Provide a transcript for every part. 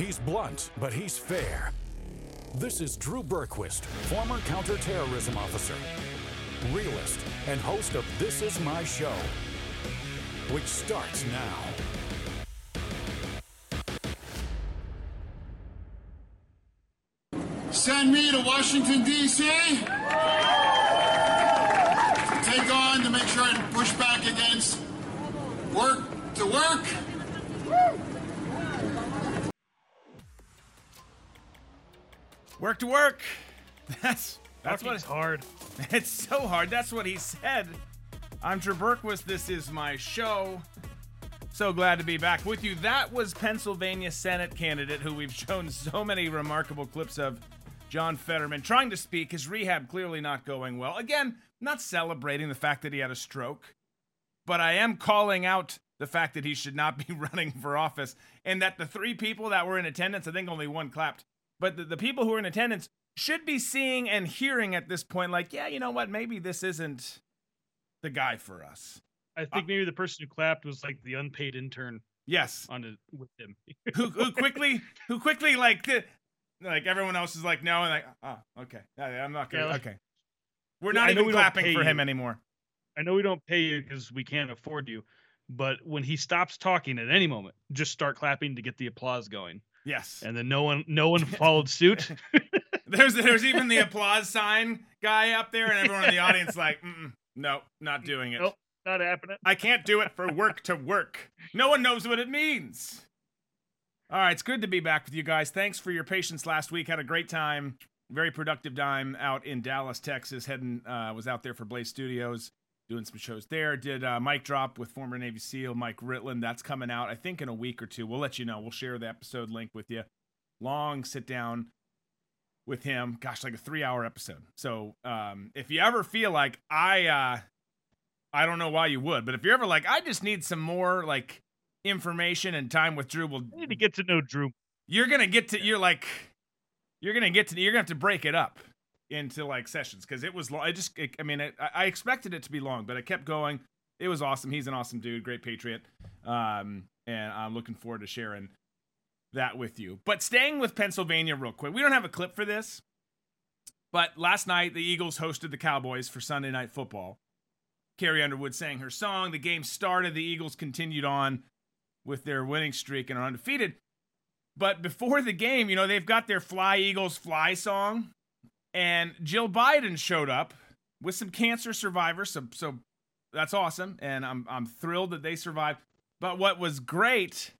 He's blunt, but he's fair. This is Drew Berquist, former counterterrorism officer, realist, and host of This Is My Show, which starts now. Send me to Washington, D.C. Take on to make sure I push back against work to work. Work to work. That's that's what Fucking's hard. It's so hard. That's what he said. I'm Drew Berquist. This is my show. So glad to be back with you. That was Pennsylvania Senate candidate who we've shown so many remarkable clips of, John Fetterman, trying to speak. His rehab clearly not going well. Again, not celebrating the fact that he had a stroke, but I am calling out the fact that he should not be running for office and that the three people that were in attendance, I think only one clapped, but the, the people who are in attendance should be seeing and hearing at this point, like, yeah, you know what? Maybe this isn't the guy for us. I uh, think maybe the person who clapped was like the unpaid intern Yes. on it with him. who, who quickly, who quickly, like, like everyone else is like, no, and like, oh, okay. I'm not gonna, Yeah, like- okay. We're not even clapping for him you. anymore. I know we don't pay you because we can't afford you, but when he stops talking at any moment, just start clapping to get the applause going. Yes. And then no one, no one followed suit. There's there's even the applause sign guy up there, and everyone in the audience like, no, not doing it. Nope. Not happening. I can't do it for work to work. No one knows what it means. All right, it's good to be back with you guys. Thanks for your patience last week. Had a great time, very productive time out in Dallas, Texas. Heading uh, was out there for Blaze Studios, doing some shows there. Did uh, Mike Drop with former Navy SEAL Mike Ritland. That's coming out, I think, in a week or two. We'll let you know. We'll share the episode link with you. Long sit down with him. Gosh, like a three hour episode. So um, if you ever feel like I, uh, I don't know why you would, but if you're ever like, I just need some more like information and time with Drew, well, I need to get to know Drew. you're gonna get to you're like you're gonna get to you're gonna have to break it up into like sessions because it was long. I just it, I mean it, I I expected it to be long, but it kept going. It was awesome. He's an awesome dude, great patriot, um, and I'm looking forward to sharing that with you. But staying with Pennsylvania real quick, we don't have a clip for this, but last night the Eagles hosted the Cowboys for Sunday Night Football. Carrie Underwood sang her song. The game started. The Eagles continued on with their winning streak and are undefeated. But before the game, you know, they've got their Fly Eagles Fly song. And Jill Biden showed up with some cancer survivors. So, so that's awesome. And I'm, I'm thrilled that they survived. But what was great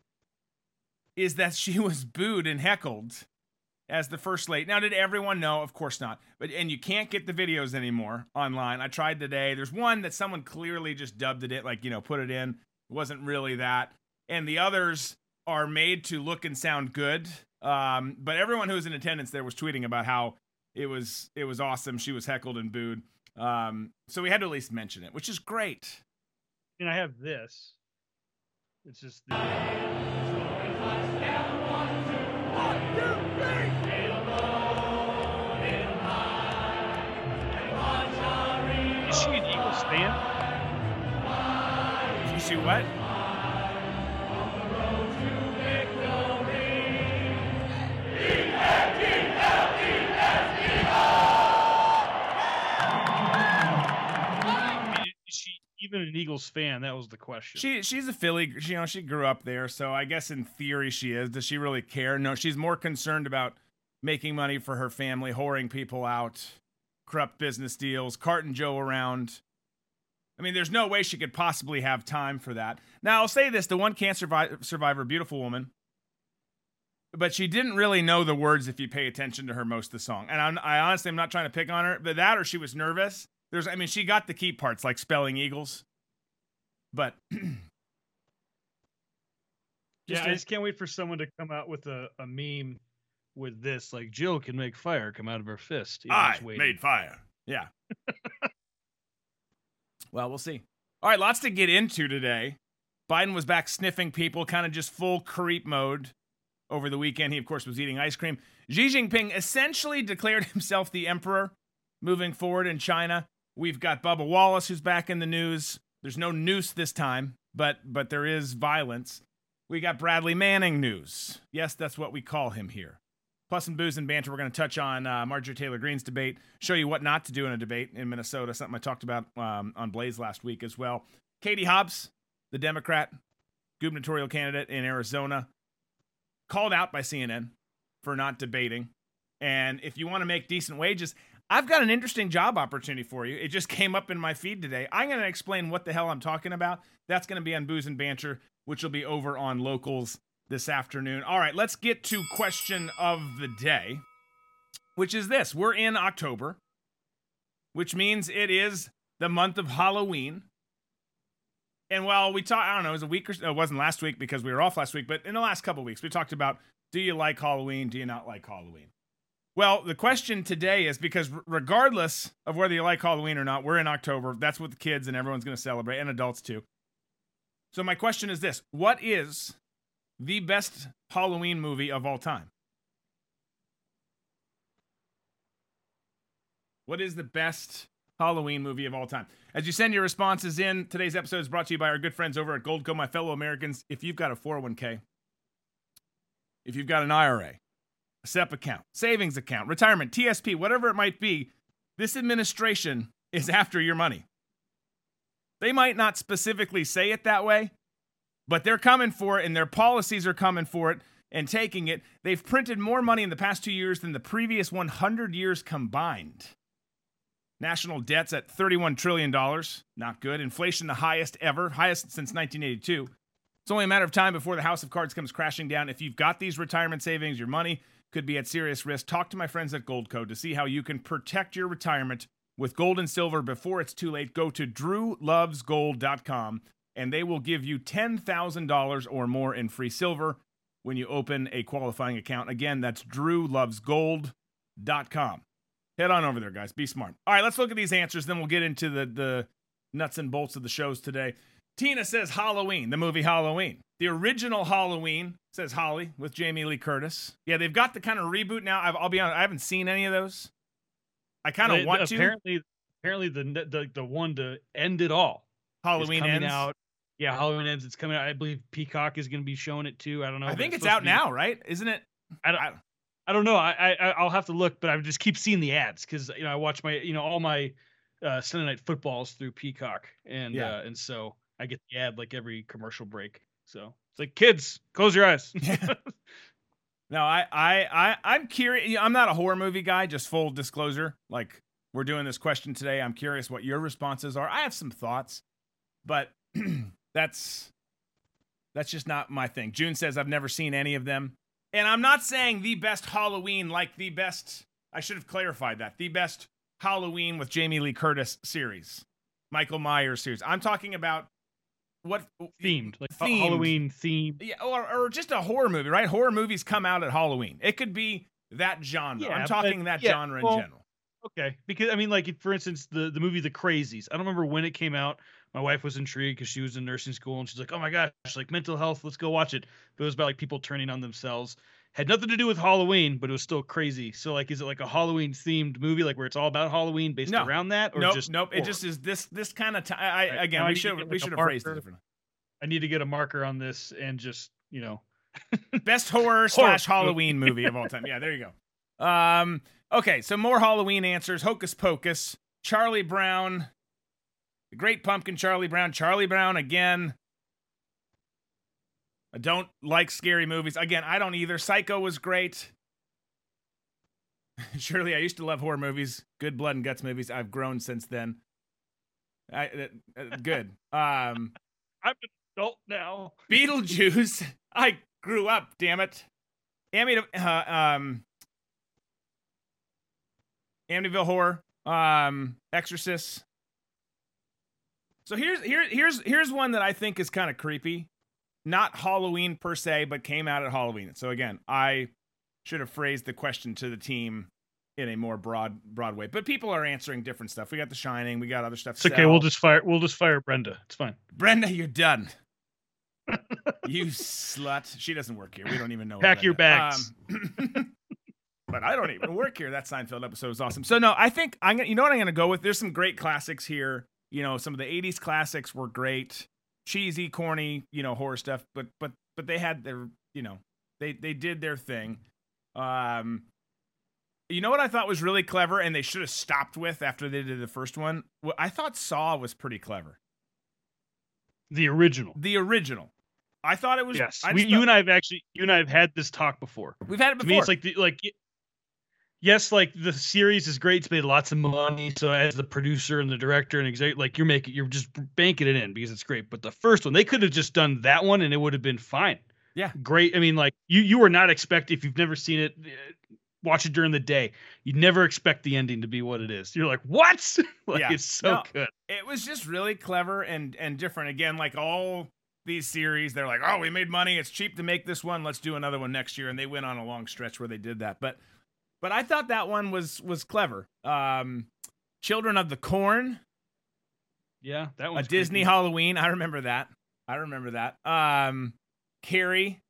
is that she was booed and heckled as the first lady. Now, did everyone know? Of course not. But and you can't get the videos anymore online. I tried today. There's one that someone clearly just dubbed it, like you know, put it in. It wasn't really that. And the others are made to look and sound good. Um, but everyone who was in attendance there was tweeting about how it was it was awesome. She was heckled and booed. Um, so we had to at least mention it, which is great. And I have this. It's just the. Is she an Eagles fan? You see what? Eagles fan? That was the question. She she's a Philly. You know, she grew up there, so I guess in theory she is. Does she really care? No, she's more concerned about making money for her family, whoring people out, corrupt business deals, carting Joe around. I mean, there's no way she could possibly have time for that. Now, I'll say this: the one cancer vi- survivor, beautiful woman, but she didn't really know the words if you pay attention to her most of the song. And I'm, I honestly am not trying to pick on her, but that or she was nervous. There's, I mean, she got the key parts like spelling eagles, but yeah, just just can't wait for someone to come out with a, a meme with this. Like Jill can make fire come out of her fist. You know, I made fire. Yeah. well, we'll see. All right, lots to get into today. Biden was back sniffing people, kind of just full creep mode over the weekend. He, of course, was eating ice cream. Xi Jinping essentially declared himself the emperor moving forward in China. We've got Bubba Wallace, who's back in the news. There's no noose this time, but but there is violence. We got Bradley Manning news. Yes, that's what we call him here. Plus some booze and banter. We're going to touch on uh, Marjorie Taylor Greene's debate, show you what not to do in a debate in Minnesota, something I talked about um, on Blaze last week as well. Katie Hobbs, the Democrat gubernatorial candidate in Arizona, called out by CNN for not debating. And if you want to make decent wages, I've got an interesting job opportunity for you. It just came up in my feed today. I'm going to explain what the hell I'm talking about. That's going to be on Booze and Banter, which will be over on Locals this afternoon. All right, let's get to question of the day, which is this. We're in October, which means it is the month of Halloween. And while we talked, I don't know, it was a week or so, it wasn't last week because we were off last week, but in the last couple weeks, we talked about do you like Halloween? Do you not like Halloween? Well, the question today is because regardless of whether you like Halloween or not, we're in October. That's what the kids and everyone's going to celebrate, and adults too. So, my question is this What is the best Halloween movie of all time? What is the best Halloween movie of all time? As you send your responses in, today's episode is brought to you by our good friends over at Goldco, my fellow Americans. If you've got a 401k, if you've got an IRA, a SEP account, savings account, retirement, TSP, whatever it might be, this administration is after your money. They might not specifically say it that way, but they're coming for it and their policies are coming for it and taking it. They've printed more money in the past two years than the previous 100 years combined. National debt's at $31 trillion. Not good. Inflation, the highest ever, highest since 1982. It's only a matter of time before the house of cards comes crashing down. If you've got these retirement savings, your money could be at serious risk. Talk to my friends at Goldco to see how you can protect your retirement with gold and silver before it's too late. Go to drewlovesgold.com and they will give you $10,000 or more in free silver when you open a qualifying account. Again, that's drewlovesgold.com. Head on over there, guys. Be smart. All right, let's look at these answers, then we'll get into the, the nuts and bolts of the shows today. Tina says Halloween, the movie Halloween. The original Halloween says Holly with Jamie Lee Curtis. Yeah, they've got the kind of reboot now. i will be honest, I haven't seen any of those. I kind of want apparently, to. Apparently, the, the the one to end it all. Halloween coming ends. out. Yeah, Halloween ends. It's coming out. I believe Peacock is going to be showing it too. I don't know. I think it's, it's out now, right? Isn't it? I don't. I, I don't know. I, I I'll have to look, but I just keep seeing the ads because you know I watch my you know all my uh, Sunday night footballs through Peacock, and yeah. uh, and so I get the ad like every commercial break. So it's like, kids, close your eyes. no, I, I, I, I'm curious. I'm not a horror movie guy. Just full disclosure. Like we're doing this question today. I'm curious what your responses are. I have some thoughts, but that's that's just not my thing. June says I've never seen any of them, and I'm not saying the best Halloween, like the best. I should have clarified that. The best Halloween with Jamie Lee Curtis series, Michael Myers series. I'm talking about what uh, themed like themed. Halloween theme. Yeah, or, or just a horror movie, right? Horror movies come out at Halloween. It could be that genre. Yeah, I'm talking but, that yeah, genre well, in general. Okay, because I mean, like for instance, the the movie The Crazies. I don't remember when it came out. My wife was intrigued because she was in nursing school and she's like, "Oh my gosh, like mental health, let's go watch it." But it was about like people turning on themselves. Had nothing to do with Halloween, but it was still crazy. So like, is it like a Halloween themed movie, like where it's all about Halloween based no. around that, or nope, just nope? Horror? It just is this this kind of time. I, right. again, we should we should have phrased it differently. I need to get a marker on this and just you know, best horror slash Halloween movie of all time. Yeah, there you go. Um, okay, so more Halloween answers. Hocus Pocus, Charlie Brown, the Great Pumpkin, Charlie Brown, Charlie Brown again. I don't like scary movies. Again, I don't either. Psycho was great. Surely, I used to love horror movies, good blood and guts movies. I've grown since then. I, uh, uh, good. Um, I'm an adult now. Beetlejuice. I grew up. Damn it. Amityville, uh, um, Amityville Horror. Um, Exorcist. So here's here here's here's one that I think is kind of creepy not Halloween per se, but came out at Halloween. So again, I should have phrased the question to the team in a more broad broad way. But people are answering different stuff. We got The Shining, we got other stuff. It's okay. We'll just fire. We'll just fire Brenda. It's fine. Brenda, you're done. you slut. She doesn't work here. We don't even know. Pack your bags. Um, but I don't even work here. That Seinfeld episode was awesome. So no, I think I'm gonna. You know what I'm gonna go with? There's some great classics here. You know, some of the '80s classics were great cheesy, corny, you know, horror stuff. But but but they had their, you know, they they did their thing. Um, you know what I thought was really clever, and they should have stopped with after they did the first one. I thought Saw was pretty clever. The original. The original. I thought it was. Yes, we, just you and I have actually, you and I have had this talk before. we've had it To before. me, it's like the like. Yes, like the series is great. It's made lots of money. So as the producer and the director and exec, like you're making, you're just banking it in because it's great. But the first one, they could have just done that one and it would have been fine. Yeah. great. I mean, like you, you were not expect if you've never seen it, uh, watch it during the day. You never expect the ending to be what it is. You're like, what? like Yeah. it's so No. good. it was just really clever and and different. Again, like all these series, they're like, oh, we made money. It's cheap to make this one. Let's do another one next year. And they went on a long stretch where they did that. But but I thought that one was was clever. Um, Children of the Corn, Yeah, that was a Disney creepy. Halloween. I remember that. I remember that. Um, Carrie.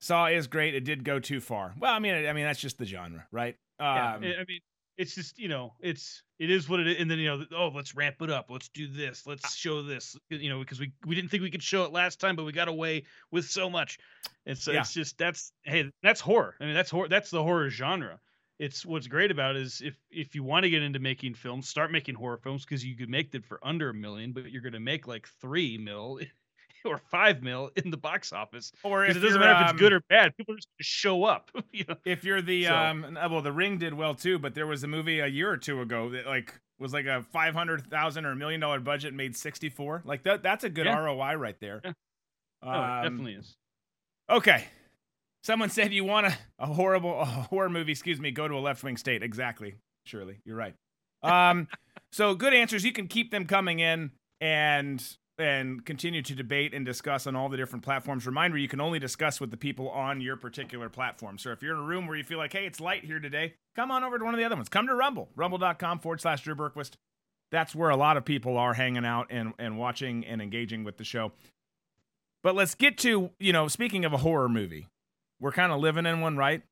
Saw is great. It did go too far. Well, I mean, I mean that's just the genre, right? Yeah, Um, I I mean, it's just you know, it's it is what it is, and then you know, oh, let's ramp it up, let's do this, let's ah. show this, you know, because we we didn't think we could show it last time, but we got away with so much, and so Yeah. it's just that's hey, that's horror. I mean, that's horror. That's the horror genre. It's what's great about it is if if you want to get into making films, start making horror films because you could make them for under a million, but you're going to make like three mil or five mil in the box office or if it doesn't matter if um, it's good or bad. People just show up. you know? If you're the So- um, uh, well, The Ring did well too, but there was a movie a year or two ago that like was like a five hundred thousand or a million dollar budget, made sixty four. Like that, that's a good Yeah. ROI right there. Yeah. Oh, Um, it definitely is. Okay. Someone said you want a, a horrible a horror movie. Excuse me. Go to a left wing state. Exactly. Surely. you're right. Um, so good answers. You can keep them coming in and and continue to debate and discuss on all the different platforms. Reminder: you can only discuss with the people on your particular platform. So if you're in a room where you feel like, hey, it's light here today, come on over to one of the other ones. Come to Rumble, rumble.com forward slash Drew Berquist. That's where a lot of people are hanging out and and watching and engaging with the show. But let's get to, you know, speaking of a horror movie, we're kind of living in one, right?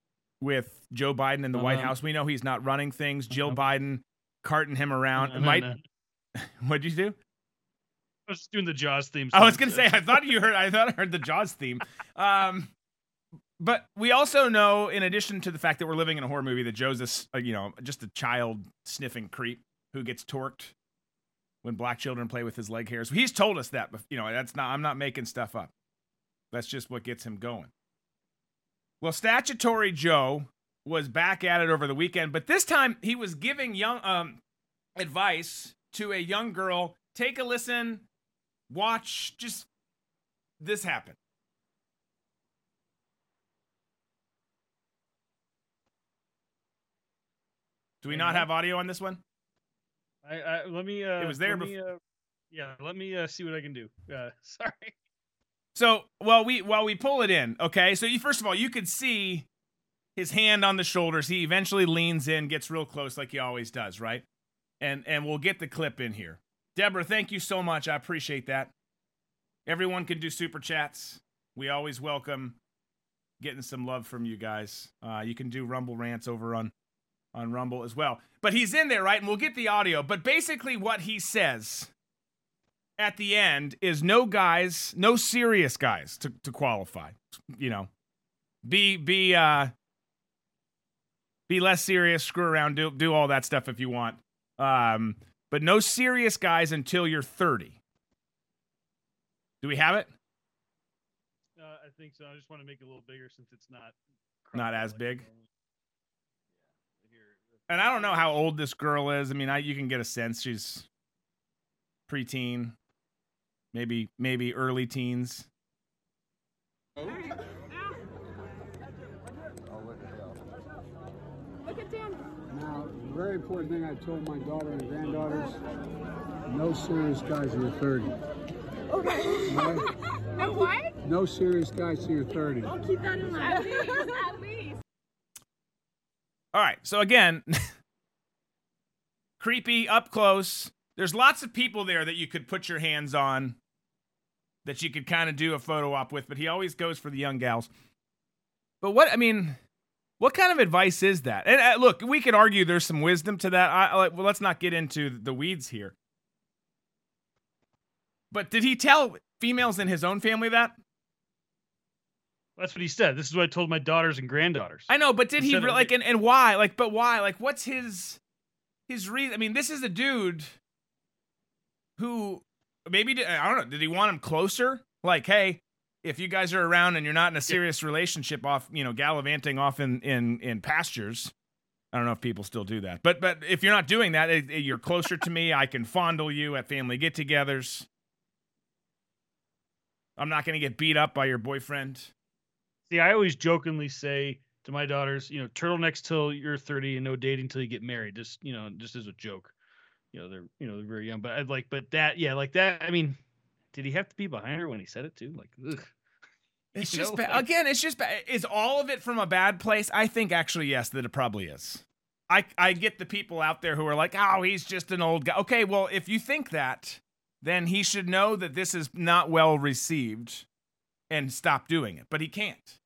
With Joe Biden in the White Uh-huh. House. We know he's not running things. Jill Uh-huh. Biden carting him around. No, no, might, no. what'd you do? I was just doing the Jaws theme. I was gonna say, I thought you heard, I thought I heard the Jaws theme. Um, but we also know, in addition to the fact that we're living in a horror movie, that Joe's this, uh, you know, just a child sniffing creep who gets torqued when black children play with his leg hairs. He's told us that, but you know, that's not. I'm not making stuff up. That's just what gets him going. Well, statutory Joe was back at it over the weekend, but this time he was giving young um advice to a young girl. Take a listen, watch, just this happen. Do we not Mhm. have audio on this one? I, I let me. Uh, It was there me, uh, yeah, let me uh, see what I can do. Uh, sorry. So, while we while we pull it in, okay. So, you first of all, you could see his hand on the shoulders. He eventually leans in, gets real close, like he always does, right? And and we'll get the clip in here. Deborah, thank you so much. I appreciate that. Everyone can do super chats. We always welcome getting some love from you guys. Uh, you can do Rumble rants over on on Rumble as well. But he's in there, right? And we'll get the audio. But basically, what he says at the end is no guys, no serious guys to, to qualify. You know, be be uh be less serious, screw around, do do all that stuff if you want. Um, but no serious guys until you're 30. Do we have it? Uh, I think so. I just want to make it a little bigger since it's not. Not as like big? normal. Yeah, here. And I don't know how old this girl is. I mean, I you can get a sense she's preteen, maybe maybe early teens. Look at Dan. Now, the very important thing I told my daughter and granddaughters, no serious guys in your 30. Okay. Right? And what? No serious guys till you're 30. I'll keep that in mind. At least. At least. All right. So again, creepy up close. There's lots of people there that you could put your hands on that you could kind of do a photo op with, but he always goes for the young gals. But what I mean, what kind of advice is that? And uh, look, we could argue there's some wisdom to that. I, well, let's not get into the weeds here. But did he tell females in his own family that? That's what he said. This is what I told my daughters and granddaughters. I know, but did he Instead of- re- like and, and why? Like, but why? Like, what's his his reason? I mean, this is a dude who maybe did, I don't know. Did he want him closer? Like, hey, if you guys are around and you're not in a serious relationship, off you know gallivanting off in in in pastures. I don't know if people still do that, but but if you're not doing that, it, it- you're closer to me. I can fondle you at family get-togethers. I'm not going to get beat up by your boyfriend. See, I always jokingly say to my daughters, you know, turtlenecks till you're 30 and no dating till you get married. Just, you know, just as a joke. You know, they're, you know, they're very young, but I'd like, but that, yeah, like that. I mean, did he have to be behind her when he said it too? Like, ugh. It's You just know, bad. again. It's just bad. Is all of it from a bad place? I think actually yes, that it probably is. I I get the people out there who are like, oh, he's just an old guy. Okay, well, if you think that, then he should know that this is not well received, and stop doing it. But he can't.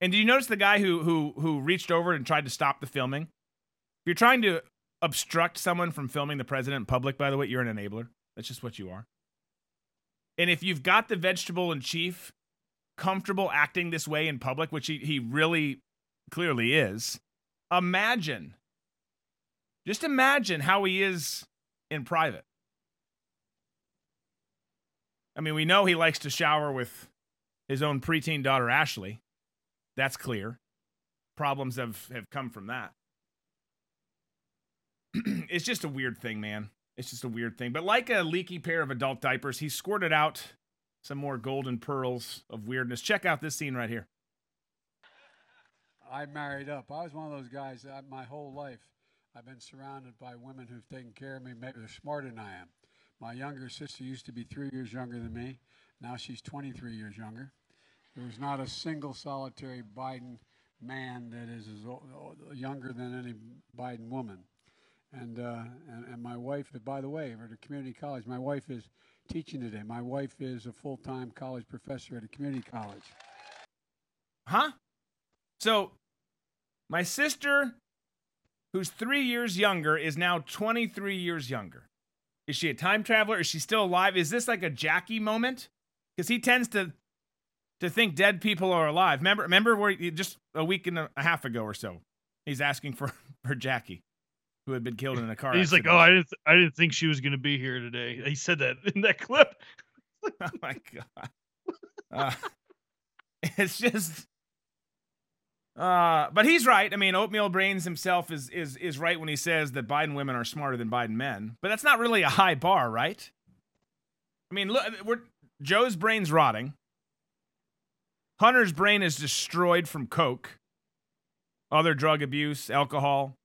And did you notice the guy who who who reached over and tried to stop the filming? If you're trying to obstruct someone from filming the president in public, by the way, you're an enabler. That's just what you are. And if you've got the vegetable in chief comfortable acting this way in public, which he, he really clearly is, imagine, just imagine how he is in private. I mean, we know he likes to shower with his own preteen daughter, Ashley. That's clear. Problems have, have come from that. it's just a weird thing, man. It's just a weird thing. But like a leaky pair of adult diapers, he squirted out some more golden pearls of weirdness. Check out this scene right here. I married up. I was one of those guys that my whole life I've been surrounded by women who've taken care of me. Maybe they're smarter than I am. My younger sister used to be three years younger than me. Now she's 23 years younger. There was not a single solitary Biden man that is as o- o- younger than any Biden woman. And, uh, and and my wife, by the way, at a community college, my wife is teaching today. My wife is a full-time college professor at a community college. Huh? So, my sister, who's three years younger, is now 23 years younger. Is she a time traveler? Is she still alive? Is this like a Jackie moment? Because he tends to to think dead people are alive. Remember, remember where he- just a week and a half ago or so, he's asking for for Jackie, who had been killed in a car. he's like, oh, I didn't, th- I didn't think she was going to be here today. He said that in that clip. oh my god. Uh, it's just uh but he's right. I mean, Oatmeal Brains himself is is is right when he says that Biden women are smarter than Biden men. But that's not really a high bar, right? I mean, look, we're Joe's brain's rotting. Hunter's brain is destroyed from coke, other drug abuse, alcohol.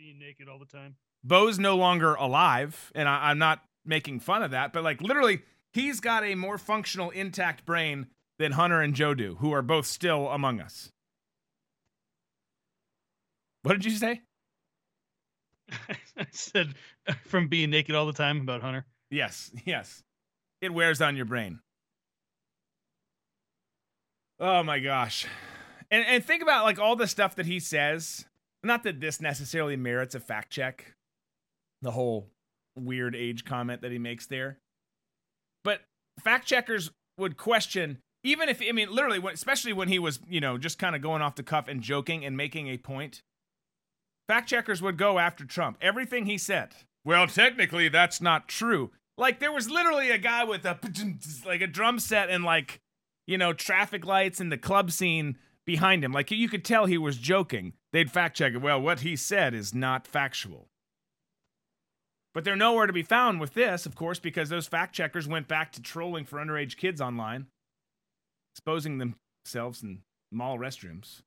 Being naked all the time. Bo's no longer alive, and I, I'm not making fun of that, but like literally, he's got a more functional, intact brain than Hunter and Joe do, who are both still among us. What did you say? I said uh, from being naked all the time about Hunter. Yes, yes. It wears on your brain. Oh my gosh. And and think about like all the stuff that he says. Not that this necessarily merits a fact check. The whole weird age comment that he makes there. But fact checkers would question even if I mean literally especially when he was, you know, just kind of going off the cuff and joking and making a point. Fact checkers would go after Trump. Everything he said. Well, technically that's not true. Like there was literally a guy with a like a drum set and like you know traffic lights in the club scene behind him. Like you could tell he was joking. They'd fact check it. Well, what he said is not factual. But they're nowhere to be found with this, of course, because those fact checkers went back to trolling for underage kids online, exposing themselves in mall restrooms.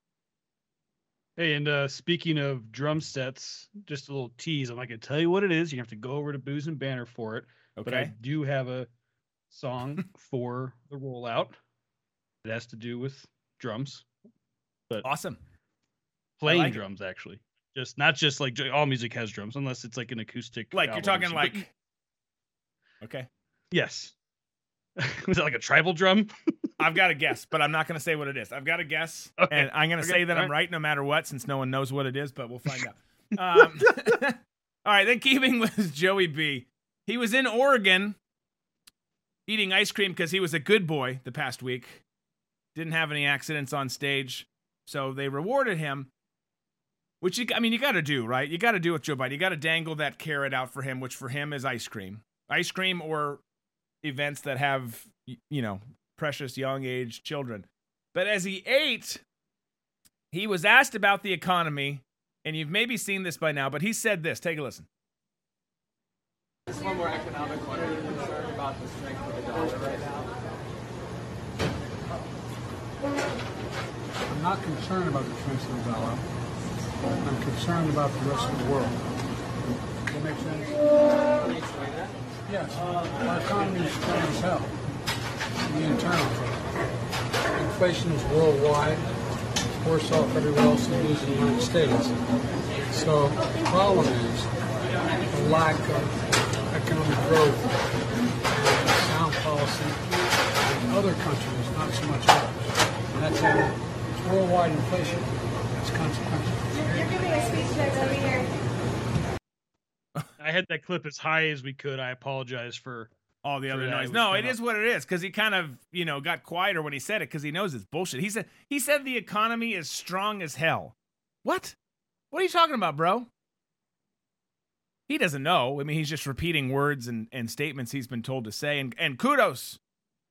Hey, and uh, speaking of drum sets, just a little tease. I'm not going to tell you what it is. You have to go over to Booze and Banter for it. Okay. But I do have a song for the rollout. It has to do with drums, But Awesome. Playing like it. drums actually. Just not just like all music has drums, unless it's like an acoustic. Like you're talking like. Okay. yes. Was it like a tribal drum? I've got a guess, but I'm not going to say what it is. I've got a guess, Okay. and I'm going to Okay. say that I'm right no matter what, since no one knows what it is, but we'll find out. Um, all right, then keeping with Joey B, he was in Oregon eating ice cream because he was a good boy the past week. Didn't have any accidents on stage. So they rewarded him, which you, I mean, you got to do, right? You got to do with Joe Biden. You got to dangle that carrot out for him, which for him is ice cream. Ice cream or events that have, you know, precious young age children. But as he ate, he was asked about the economy, and you've maybe seen this by now, but he said this. Take a listen. Just one more economic one. Are you concerned about the strength of the dollar right now? I'm not concerned about the strength of the dollar. I'm concerned about the rest of the world. Does that make sense? Yes. Our economy is strong as hell. The internal. Inflation is worldwide. It's worse off everywhere else than it is in the United States. So the problem is the lack of economic growth and sound policy in other countries, not so much ours. And that's a worldwide inflation. That's consequential. I had that clip as high as we could. I apologize for. all the other noise. No, it kinda- is what it is because he kind of you know got quieter when he said it because he knows it's bullshit. He said he said the economy is strong as hell. What? What are you talking about, bro? He doesn't know. I mean, he's just repeating words and, and statements he's been told to say. And and kudos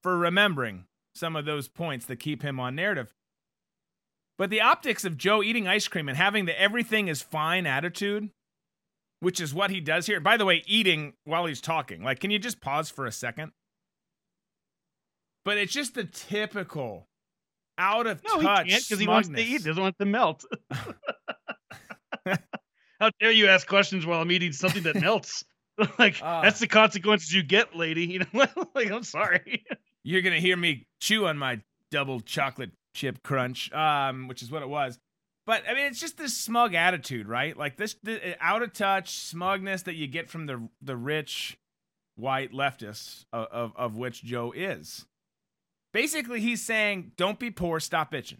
for remembering some of those points that keep him on narrative. But the optics of Joe eating ice cream and having the everything is fine attitude, which is what he does here. By the way, eating while he's talking. Like, can you just pause for a second? But it's just the typical out of No, he touch can't because he wants to eat. Doesn't want it to melt. How dare you ask questions while I'm eating something that melts? like Ah. that's the consequences you get, lady. You know, like I'm sorry. You're gonna hear me chew on my double chocolate chip crunch, um, which is what it was. But I mean, it's just this smug attitude, right? Like this, out of touch smugness that you get from the the rich white leftists of, of of which Joe is. Basically, he's saying, "Don't be poor, stop bitching."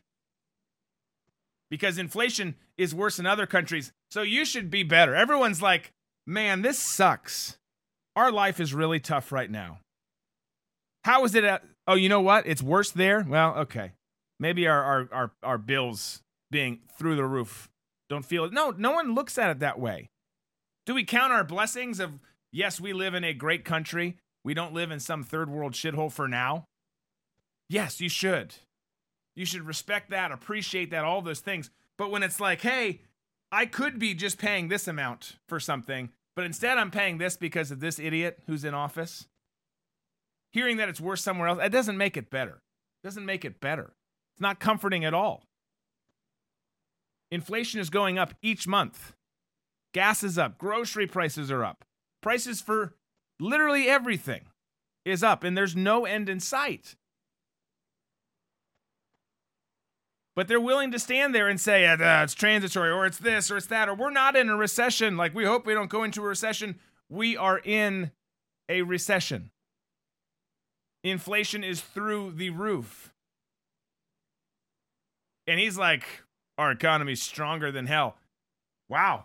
Because inflation is worse in other countries, so you should be better. Everyone's like, "Man, this sucks. Our life is really tough right now." How is it? At, oh, you know what? It's worse there. Well, okay. Maybe our our our, our bills being through the roof don't feel it. No, no one looks at it that way. Do we count our blessings of yes, we live in a great country. We don't live in some third world shithole for now. Yes, you should. You should respect that, appreciate that, all those things. But when it's like, hey, I could be just paying this amount for something, but instead I'm paying this because of this idiot who's in office hearing that it's worse somewhere else, it doesn't make it better. It doesn't make it better. It's not comforting at all. Inflation is going up each month. Gas is up. Grocery prices are up. Prices for literally everything is up, and there's no end in sight. But they're willing to stand there and say uh, it's transitory, or it's this, or it's that, or we're not in a recession. Like, we hope we don't go into a recession. We are in a recession. Inflation is through the roof. And he's like, our economy's stronger than hell. Wow.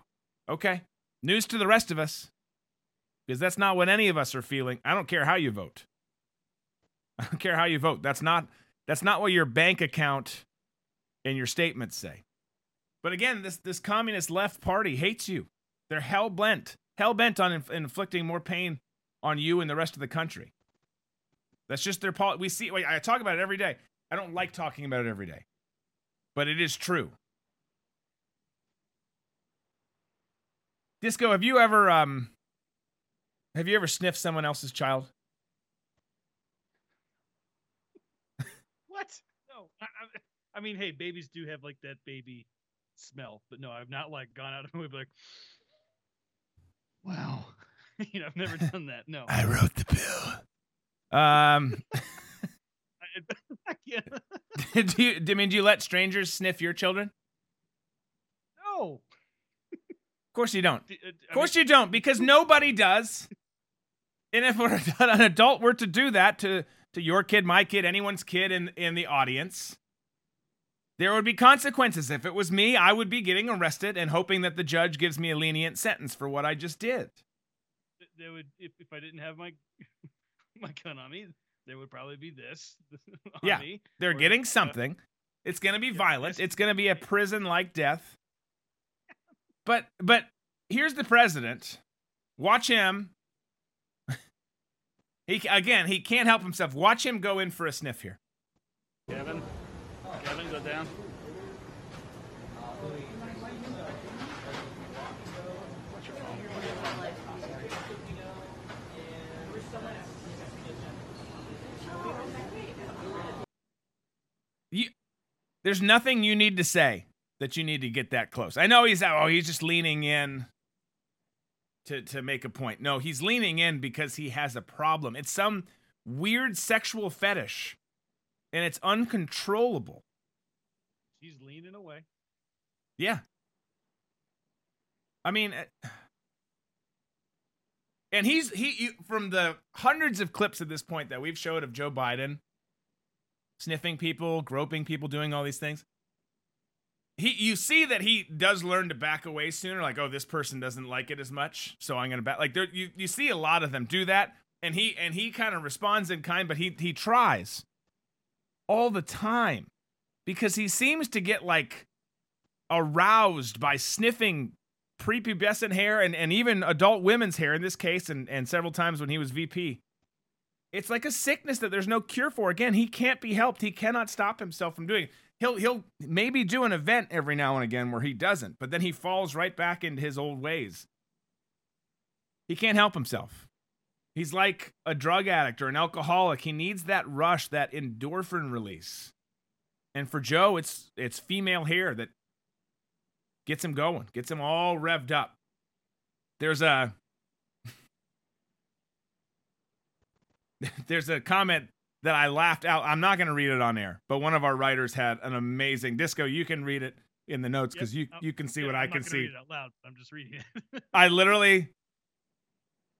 Okay. News to the rest of us. Because that's not what any of us are feeling. I don't care how you vote. I don't care how you vote. That's not that's not what your bank account and your statements say. But again, this this communist left party hates you. They're hell bent, hell bent on inf- inflicting more pain on you and the rest of the country. That's just their policy. We see. I talk about it every day. I don't like talking about it every day, but it is true. Disco, have you ever um, have you ever sniffed someone else's child? What? No. I, I, I mean, hey, babies do have like that baby smell, but no, I've not like gone out of my way like, wow. you know, I've never done that. No. I wrote the bill. Um, Can't. do you? I mean, do you let strangers sniff your children? No. Of course you don't. Uh, Of course you don't, because nobody does. And if an adult were to do that to to your kid, my kid, anyone's kid in in the audience, there would be consequences. If it was me, I would be getting arrested and hoping that the judge gives me a lenient sentence for what I just did. They would if, if I didn't have my my gun on me, there would probably be this. on Yeah, me. They're Or, getting uh, something. It's going to be yeah, violent. yes. It's going to be a prison-like death. But but here's the president. Watch him. he again, he can't help himself. Watch him go in for a sniff here. Kevin, Kevin, go down. You, there's nothing you need to say that you need to get that close. I know he's oh he's just leaning in to to make a point. No, he's leaning in because he has a problem. It's some weird sexual fetish, and it's uncontrollable. She's leaning away. Yeah. I mean, uh, and he's he from the hundreds of clips at this point that we've showed of Joe Biden sniffing people, groping people, doing all these things. He, you see that he does learn to back away sooner. Like, oh, this person doesn't like it as much, so I'm gonna back. Like, there, you you see a lot of them do that, and he and he kind of responds in kind, but he he tries all the time because he seems to get like aroused by sniffing prepubescent hair and, and even adult women's hair in this case and, and several times when he was VP. It's like a sickness that there's no cure for. Again, he can't be helped. He cannot stop himself from doing it. He'll he'll maybe do an event every now and again where he doesn't, but then he falls right back into his old ways. He can't help himself. He's like a drug addict or an alcoholic. He needs that rush, that endorphin release. And for Joe, it's it's female hair that gets him going, gets him all revved up. There's a there's a comment that I laughed out. I'm not going to read it on air, but one of our writers had an amazing disco. You can read it in the notes because you Yep, you can see Yeah, what I'm I can see. Read it out loud. I'm just reading it. I literally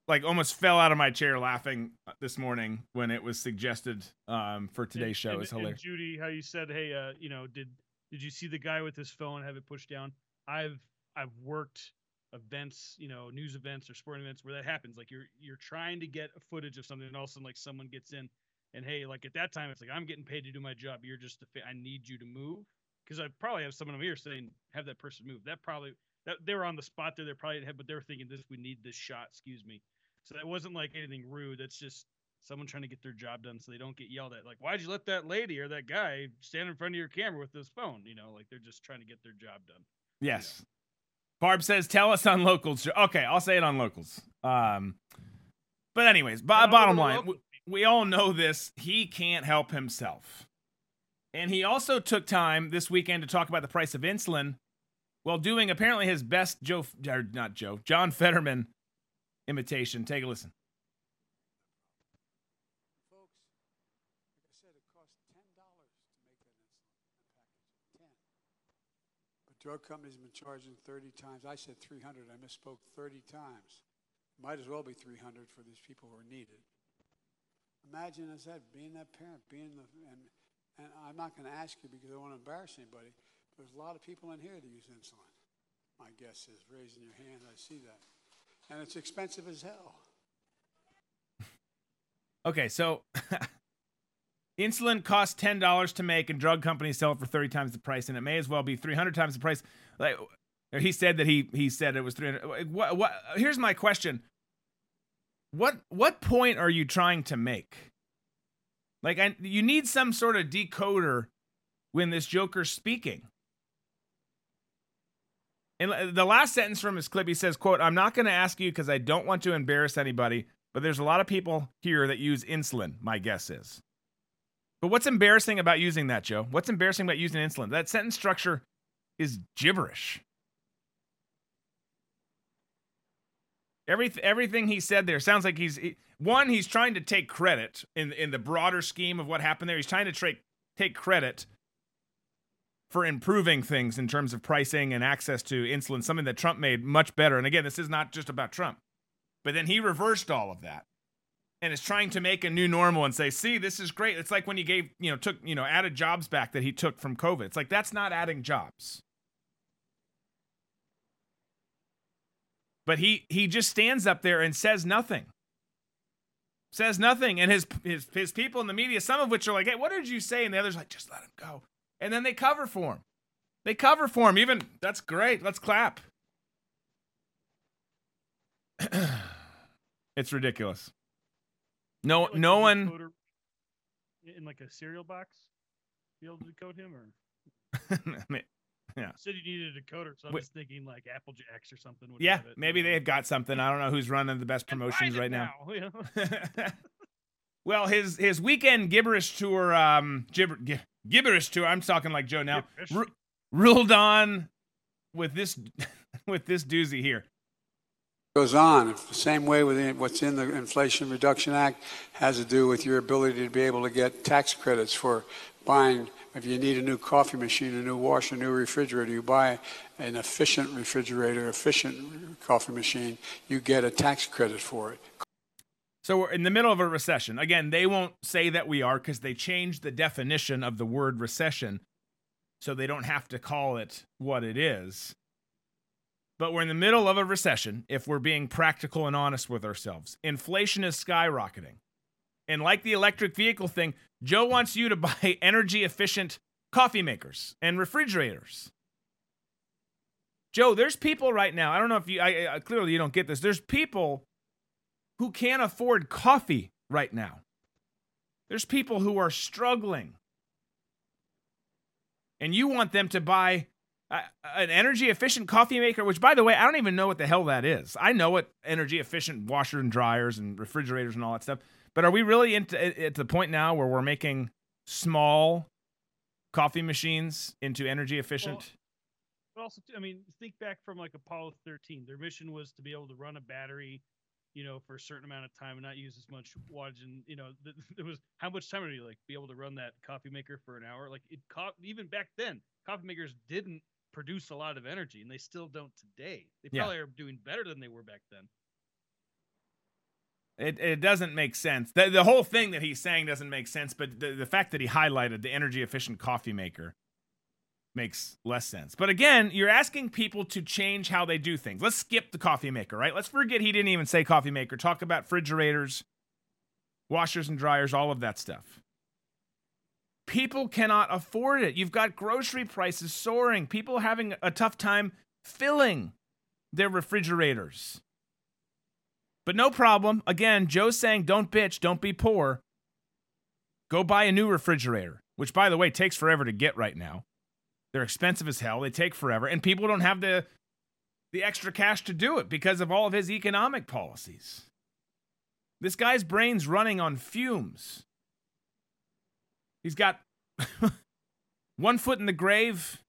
like almost fell out of my chair laughing this morning when it was suggested um, for today's And- show. and- It's and hilarious. Judy, how you said, "Hey, uh, you know, did did you see the guy with his phone have it pushed down?" I've I've worked events, you know, news events or sporting events where that happens. Like you're you're trying to get footage of something, and all of a sudden, like someone gets in, and hey, like at that time, it's like I'm getting paid to do my job. You're just, a fa- I need you to move because I probably have someone over here saying, have that person move. That probably that they were on the spot there. They're probably had, but they were thinking this. We need this shot. Excuse me. So that wasn't like anything rude. That's just someone trying to get their job done so they don't get yelled at. Like, why'd you let that lady or that guy stand in front of your camera with his phone? You know, like they're just trying to get their job done. Yes. Barb says, "Tell us on locals." Okay, I'll say it on locals. Um, but anyways, But bottom line, we, we all know this. He can't help himself, and he also took time this weekend to talk about the price of insulin, while doing apparently his best Joe, or not Joe, John Fetterman imitation. Take a listen. Folks, like I said, it costs ten dollars to make that insulin a package. Ten. But drug companies have been charging thirty times. I said three hundred. I misspoke thirty times. Might as well be three hundred for these people who are needed. Imagine as that being that parent, being the and and I'm not going to ask you because I don't want to embarrass anybody. There's a lot of people in here that use insulin. My guess is raising your hand. I see that, and it's expensive as hell. Okay, so insulin costs ten dollars to make, and drug companies sell it for thirty times the price, and it may as well be three hundred times the price. Like he said that he he said it was three hundred. What what? Here's my question. What what point are you trying to make? Like, I, you need some sort of decoder when this Joker's speaking. And the last sentence from his clip, he says, "quote I'm not going to ask you because I don't want to embarrass anybody, but there's a lot of people here that use insulin. My guess is." But what's embarrassing about using that, Joe? What's embarrassing about using insulin? That sentence structure is gibberish. Every, everything he said there sounds like he's he, one. He's trying to take credit in in the broader scheme of what happened there. He's trying to tra- take credit for improving things in terms of pricing and access to insulin, something that Trump made much better. And again, this is not just about Trump. But then he reversed all of that and is trying to make a new normal and say, "See, this is great." It's like when he gave, you know, took, you know, added jobs back that he took from COVID. It's like that's not adding jobs. But he he just stands up there and says nothing. says nothing, and his his his people in the media, some of which are like, "Hey, what did you say?" And the others like, "Just let him go," and then they cover for him. They cover for him. Even that's great. Let's clap. it's ridiculous. No, Like no one. in like a cereal box. Be able to decode him, or yeah, said you needed a decoder, so I'm Wait. just thinking like Apple Jacks or something. would yeah. have it, Maybe they've got something. I don't know who's running the best promotions right now. you know? well, his his weekend gibberish tour, um, gibber, gi- gibberish tour. I'm talking like Joe now. Ru- ruled on with this with this doozy here. Goes on. The same way with what's in the Inflation Reduction Act has to do with your ability to be able to get tax credits for buying. If you need a new coffee machine, a new washer, a new refrigerator, you buy an efficient refrigerator, efficient coffee machine, you get a tax credit for it. So we're in the middle of a recession. Again, they won't say that we are because they changed the definition of the word recession, so they don't have to call it what it is. But we're in the middle of a recession if we're being practical and honest with ourselves. Inflation is skyrocketing. And like the electric vehicle thing, Joe wants you to buy energy efficient coffee makers and refrigerators. Joe, there's people right now. I don't know if you, I, I, clearly you don't get this. There's people who can't afford coffee right now. There's people who are struggling. And you want them to buy uh, an energy efficient coffee maker, which, by the way, I don't even know what the hell that is. I know what energy efficient washer and dryers and refrigerators and all that stuff. But are we really into, at the point now where we're making small coffee machines into energy efficient? But also, I mean, think back from like Apollo 13. Their mission was to be able to run a battery, you know, for a certain amount of time and not use as much wattage. And you know, there was how much time would you like be able to run that coffee maker for an hour? Like it, co- even back then, coffee makers didn't produce a lot of energy, and they still don't today. They Yeah. probably are doing better than they were back then. It, it doesn't make sense. The, the whole thing that he's saying doesn't make sense, but the, the fact that he highlighted the energy efficient coffee maker makes less sense. But again, you're asking people to change how they do things. Let's skip the coffee maker, right? Let's forget he didn't even say coffee maker. Talk about refrigerators, washers and dryers, all of that stuff. People cannot afford it. You've got grocery prices soaring, people having a tough time filling their refrigerators. But no problem. Again, Joe's saying don't bitch, don't be poor. Go buy a new refrigerator, which by the way takes forever to get right now. They're expensive as hell. They take forever and people don't have the the extra cash to do it because of all of his economic policies. This guy's brain's running on fumes. He's got one foot in the grave,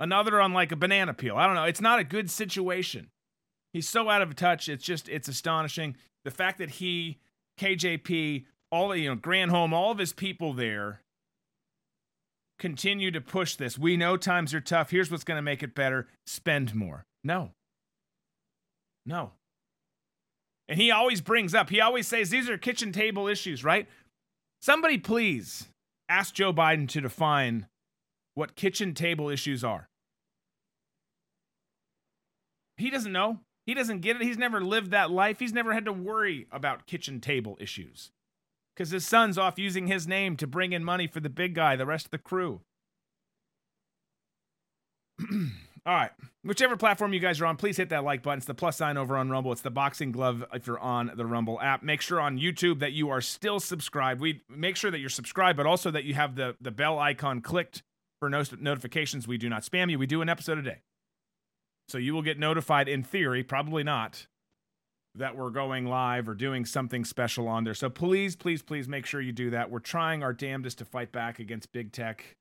another on like a banana peel. I don't know. It's not a good situation. He's so out of touch. It's just it's astonishing. The fact that he, KJP, all you know, Granholm, all of his people there continue to push this. We know times are tough. Here's what's going to make it better. Spend more. No. No. And he always brings up, he always says these are kitchen table issues, right? Somebody please ask Joe Biden to define what kitchen table issues are. He doesn't know. He doesn't get it. He's never lived that life. He's never had to worry about kitchen table issues because his son's off using his name to bring in money for the big guy, the rest of the crew. All right. Whichever platform you guys are on, please hit that like button. It's the plus sign over on Rumble. It's the boxing glove if you're on the Rumble app. Make sure on YouTube that you are still subscribed. We make sure that you're subscribed, but also that you have the, the bell icon clicked for no- notifications. We do not spam you. We do an episode a day. So you will get notified in theory, probably not, that we're going live or doing something special on there. So please, please, please make sure you do that. We're trying our damnedest to fight back against big tech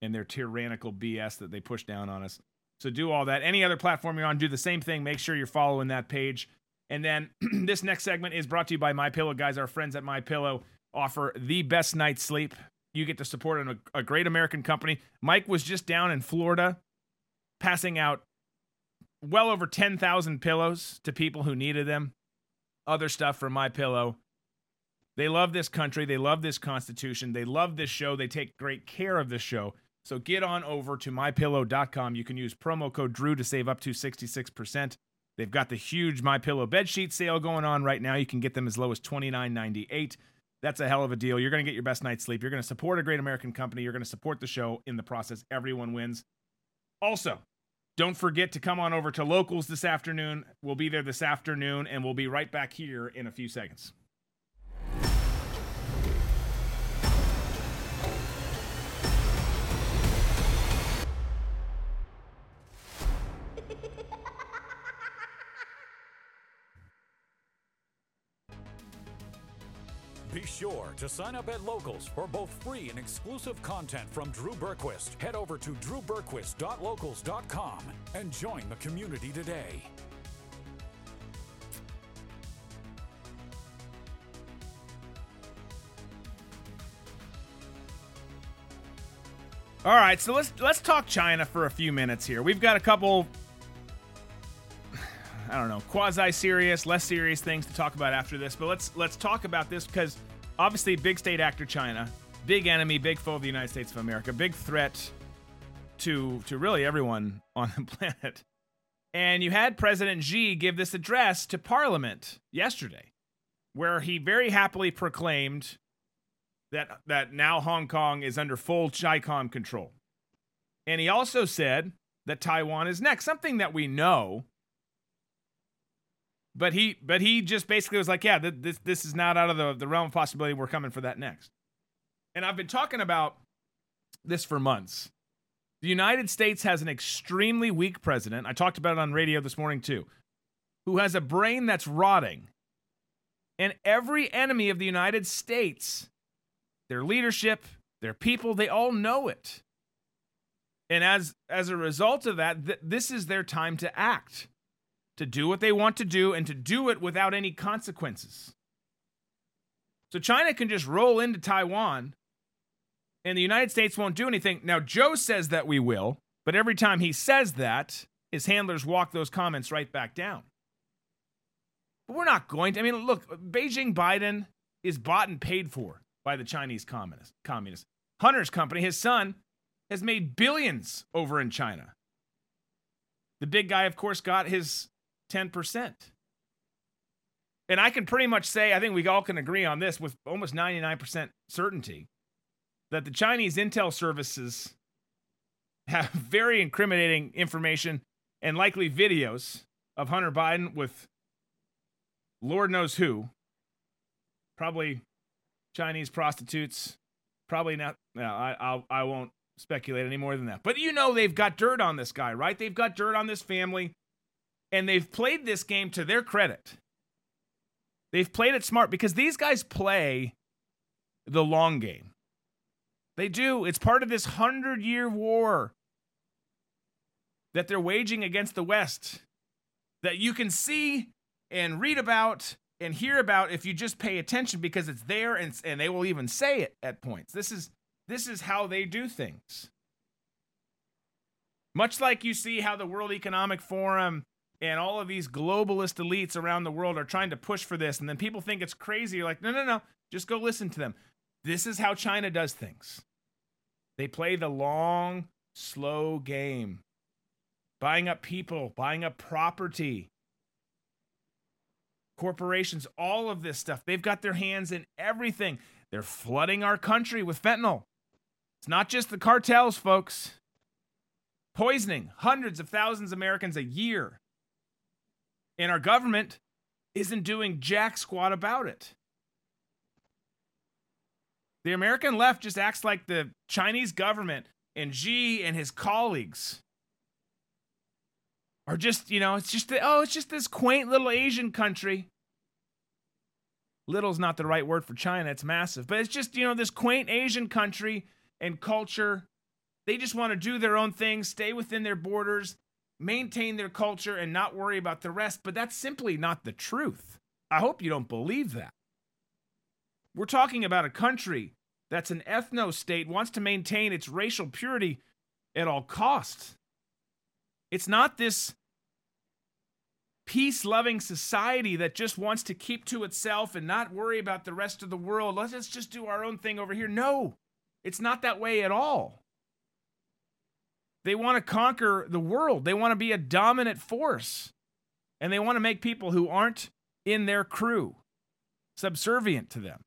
and their tyrannical BS that they push down on us. So do all that. Any other platform you're on, do the same thing. Make sure you're following that page. And then this next segment is brought to you by My Pillow, guys. Our friends at My Pillow offer the best night's sleep. You get to support a, a great American company. Mike was just down in Florida, passing out well over 10,000 pillows to people who needed them. Other stuff from My Pillow. They love this country. They love this Constitution. They love this show. They take great care of this show. So get on over to mypillow.com. You can use promo code Drew to save up to 66%. They've got the huge My Pillow bed sheet sale going on right now. You can get them as low as $29.98. That's a hell of a deal. You're going to get your best night's sleep. You're going to support a great American company. You're going to support the show in the process. Everyone wins. Also, don't forget to come on over to Locals this afternoon. We'll be there this afternoon, and we'll be right back here in a few seconds. Sure to sign up at Locals for both free and exclusive content from Drew Berquist. Head over to drewberquist.locals.com and join the community today. All right, so let's let's talk China for a few minutes here. We've got a couple I don't know, quasi serious, less serious things to talk about after this, but let's let's talk about this because obviously big state actor China, big enemy, big foe of the United States of America, big threat to to really everyone on the planet. And you had President Xi give this address to Parliament yesterday, where he very happily proclaimed that that now Hong Kong is under full CHICOM control. And he also said that Taiwan is next, something that we know. But he but he just basically was like, yeah, th- this this is not out of the, the realm of possibility. We're coming for that next. And I've been talking about this for months. The United States has an extremely weak president. I talked about it on radio this morning too, who has a brain that's rotting. And every enemy of the United States their leadership, their people, they all know it. And as as a result of that, th- this is their time to act, to do what they want to do and to do it without any consequences. So China can just roll into Taiwan and the United States won't do anything. Now Joe says that we will, but every time he says that, his handlers walk those comments right back down. But we're not going to. I mean, look, Beijing Biden is bought and paid for by the Chinese communist communists. Hunter's company, his son, has made billions over in China. The big guy, of course, got his 10%. And I can pretty much say, I think we all can agree on this with almost 99% certainty, that the Chinese intel services have very incriminating information and likely videos of Hunter Biden with Lord knows who, probably Chinese prostitutes. Probably not. No, I I'll, I won't speculate any more than that. But you know they've got dirt on this guy, right? They've got dirt on this family, and they've played this game to their credit. They've played it smart because these guys play the long game. They do. It's part of this hundred year war that they're waging against the West that you can see and read about and hear about if you just pay attention because it's there and, and they will even say it at points. This is this is how they do things. Much like you see how the World Economic Forum and all of these globalist elites around the world are trying to push for this, and then people think it's crazy. You're like, no, no, no, just go listen to them. This is how China does things. They play the long, slow game, buying up people, buying up property, corporations, all of this stuff. They've got their hands in everything. They're flooding our country with fentanyl. It's not just the cartels, folks. Poisoning hundreds of thousands of Americans a year. And our government isn't doing jack squat about it. The American left just acts like the Chinese government and Xi and his colleagues are just, you know, it's just, the, oh, it's just this quaint little Asian country. Little's not the right word for China, it's massive, but it's just, you know, this quaint Asian country and culture. They just want to do their own thing, stay within their borders, maintain their culture, and not worry about the rest. But that's simply not the truth. I hope you don't believe that. We're talking about a country that's an ethno state, wants to maintain its racial purity at all costs. It's not this peace loving society that just wants to keep to itself and not worry about the rest of the world. Let's just do our own thing over here. No, it's not that way at all. They want to conquer the world, they want to be a dominant force. And they want to make people who aren't in their crew subservient to them.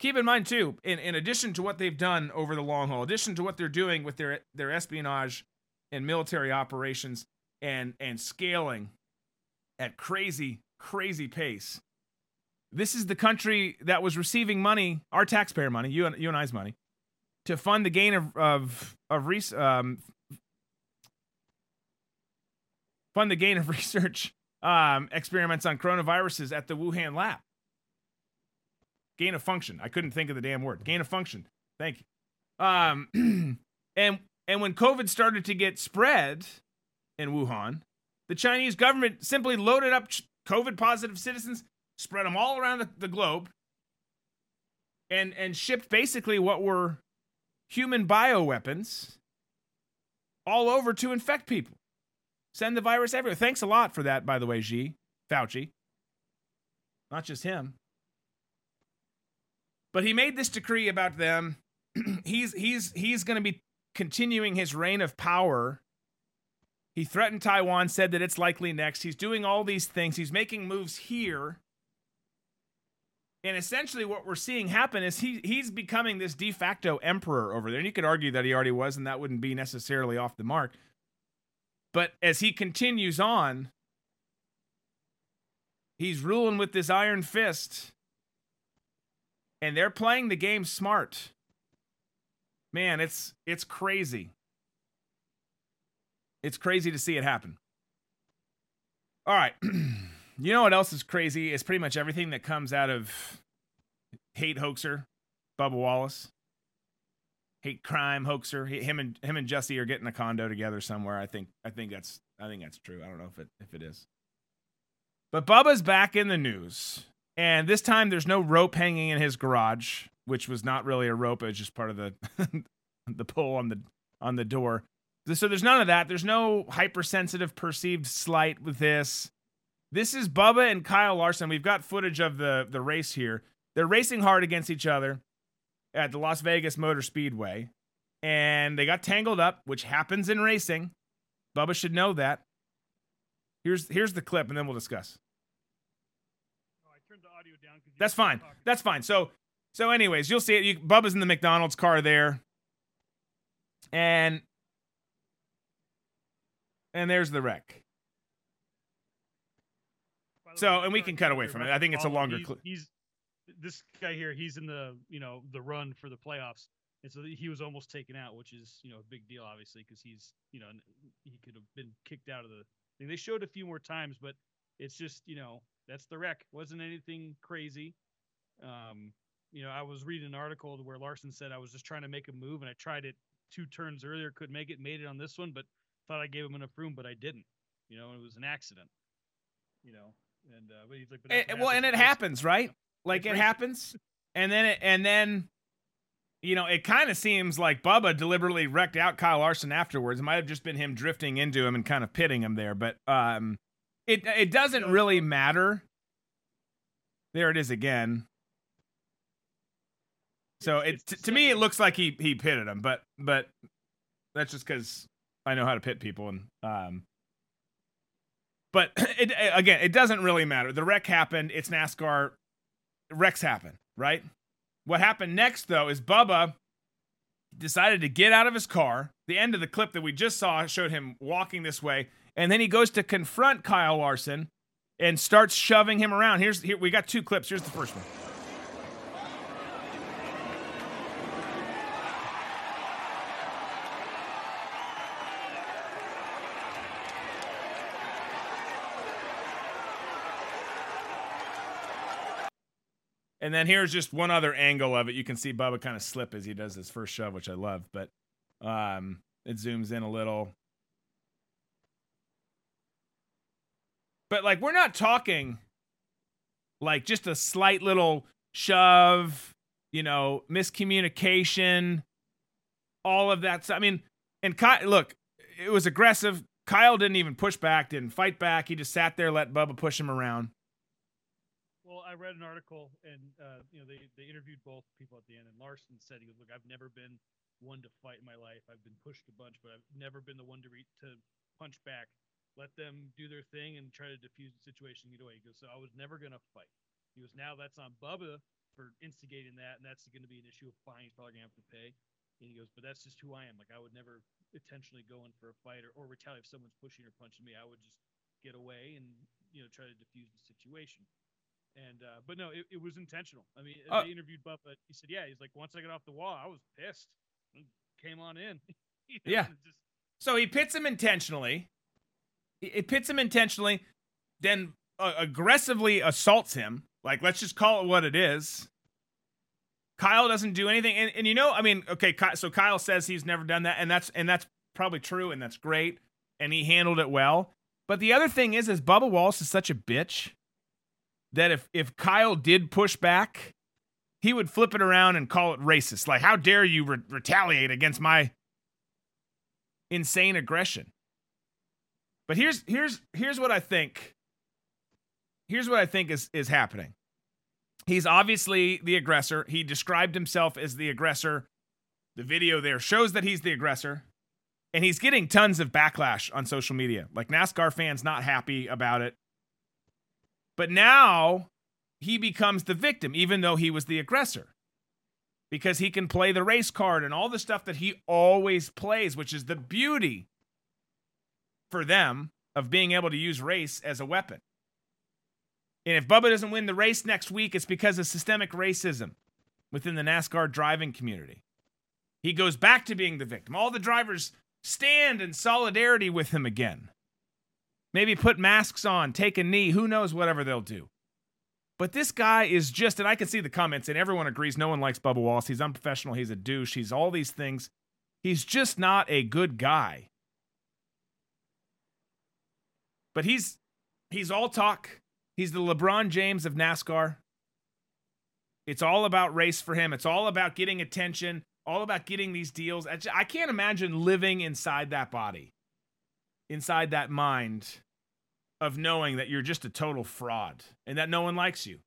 Keep in mind, too, in, in addition to what they've done over the long haul, addition to what they're doing with their, their espionage and military operations and, and scaling at crazy, crazy pace, this is the country that was receiving money, our taxpayer money, you and, you and I's money, to fund the gain of, of, of res- um, fund the gain of research um, experiments on coronaviruses at the Wuhan lab. Gain of function. I couldn't think of the damn word. Gain of function. Thank you. Um, and and when COVID started to get spread in Wuhan, the Chinese government simply loaded up COVID positive citizens, spread them all around the, the globe, and and shipped basically what were human bioweapons all over to infect people. Send the virus everywhere. Thanks a lot for that, by the way, Xi, Fauci. Not just him. But he made this decree about them. he's he's he's going to be continuing his reign of power. He threatened Taiwan, said that it's likely next. He's doing all these things. He's making moves here. And essentially, what we're seeing happen is he he's becoming this de facto emperor over there. And you could argue that he already was, and that wouldn't be necessarily off the mark. But as he continues on, he's ruling with this iron fist. And they're playing the game smart. Man, it's it's crazy. It's crazy to see it happen. All right. you know what else is crazy? It's pretty much everything that comes out of hate hoaxer, Bubba Wallace hate crime hoaxer. Him and him and Jesse are getting a condo together somewhere. I think I think that's I think that's true. I don't know if it if it is. But Bubba's back in the news, and this time there's no rope hanging in his garage, which was not really a rope. It was just part of the the pull on the on the door. So there's none of that. There's no hypersensitive perceived slight with this. This is Bubba and Kyle Larson. We've got footage of the the race here. They're racing hard against each other at the Las Vegas Motor Speedway, and they got tangled up, which happens in racing. Bubba should know that. Here's here's the clip, and then we'll discuss. Oh, I turned the audio down. That's fine. That's fine. So so anyways, you'll see it. You, Bubba's in the McDonald's car there, and and there's the wreck. So, and we can cut away from it. I think it's a longer He's, clip. he's this guy here. He's in the you know the run for the playoffs, and so he was almost taken out, which is you know a big deal, obviously, because he's you know he could have been kicked out of the thing. They showed a few more times, but it's just you know that's the wreck. wasn't anything crazy. Um, you know, I was reading an article where Larson said I was just trying to make a move, and I tried it two turns earlier, couldn't make it, made it on this one, but thought I gave him enough room, but I didn't. You know, it was an accident. You know, and uh, but he's like, but that's And- what well, and it happens. right? Like it happens, and then it, and then, you know, it kind of seems like Bubba deliberately wrecked out Kyle Larson afterwards. It might have just been him drifting into him and kind of pitting him there, but um, it it doesn't really matter. There it is again. So it It's t- to me it looks like he he pitted him, but but that's just because I know how to pit people and um. But it again, it doesn't really matter. The wreck happened. It's NASCAR. Wrecks happen, right? What happened next though is Bubba decided to get out of his car. The end of the clip that we just saw showed him walking this way, and then he goes to confront Kyle Larson and starts shoving him around. Here's here we got two clips. Here's the first one. And then here's just one other angle of it. You can see Bubba kind of slip as he does his first shove, which I love, but um, it zooms in a little. But like, we're not talking like just a slight little shove, you know, miscommunication, all of that. stuff. I mean, and Ky- look, it was aggressive. Kyle didn't even push back, didn't fight back. He just sat there, let Bubba push him around. Well, I read an article, and uh, you know they they interviewed both people at the end, and Larson said he goes, "Look, I've never been one to fight in my life. I've been pushed a bunch, but I've never been the one to re- to punch back." let them do their thing and try to diffuse the situation, get away. He goes, so I was never gonna fight. He goes, now that's on Bubba for instigating that, and that's going to be an issue of fine. He's probably gonna have to pay. And he goes, but that's just who I am. Like I would never intentionally go in for a fight or, or retaliate if someone's pushing or punching me. I would just get away and you know try to diffuse the situation. And uh, but no, it, it was intentional. I mean, Uh, they interviewed Bubba. He said, yeah, he's like once I got off the wall, I was pissed. Came on in. You know, Yeah. just- So he pits him intentionally. It pits him intentionally, then uh, aggressively assaults him. Like, let's just call it what it is. Kyle doesn't do anything, and, and you know, I mean, okay, Ky- so Kyle says he's never done that, and that's and that's probably true, and that's great, and he handled it well. But the other thing is, is Bubba Wallace is such a bitch that if if Kyle did push back, he would flip it around and call it racist. Like, how dare you re- retaliate against my insane aggression. But here's here's here's what I think. Here's what I think is is happening. He's obviously the aggressor. He described himself as the aggressor. The video there shows that he's the aggressor. And he's getting tons of backlash on social media. Like NASCAR fans not happy about it. But now he becomes the victim even though he was the aggressor because he can play the race card and all the stuff that he always plays, which is the beauty for them of being able to use race as a weapon. And if Bubba doesn't win the race next week, it's because of systemic racism within the NASCAR driving community. He goes back to being the victim. All the drivers stand in solidarity with him again. Maybe put masks on, take a knee, who knows, whatever they'll do. But this guy is just, and I can see the comments, and everyone agrees no one likes Bubba Wallace. He's unprofessional. He's a douche. He's all these things. He's just not a good guy. But he's he's all talk. He's the LeBron James of NASCAR. It's all about race for him. It's all about getting attention, all about getting these deals. I can't imagine living inside that body, inside that mind of knowing that you're just a total fraud and that no one likes you.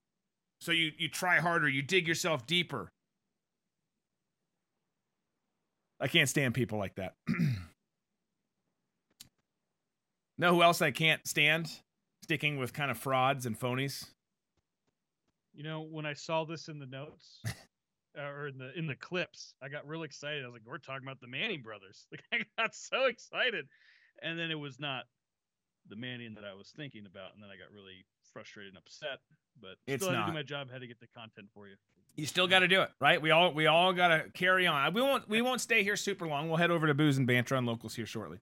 So you you try harder, you dig yourself deeper. I can't stand people like that. know who else I can't stand? Sticking with kind of frauds and phonies. You know, when I saw this in the notes uh, or in the in the clips, I got real excited. I was like, "We're talking about the Manning brothers." Like, I got so excited, and then it was not the Manning that I was thinking about, and then I got really frustrated and upset. But It's still to do my job. Had to get the content for you. You still got to do it, right? We all we all got to carry on. We won't we won't stay here super long. We'll head over to booze and banter on locals here shortly.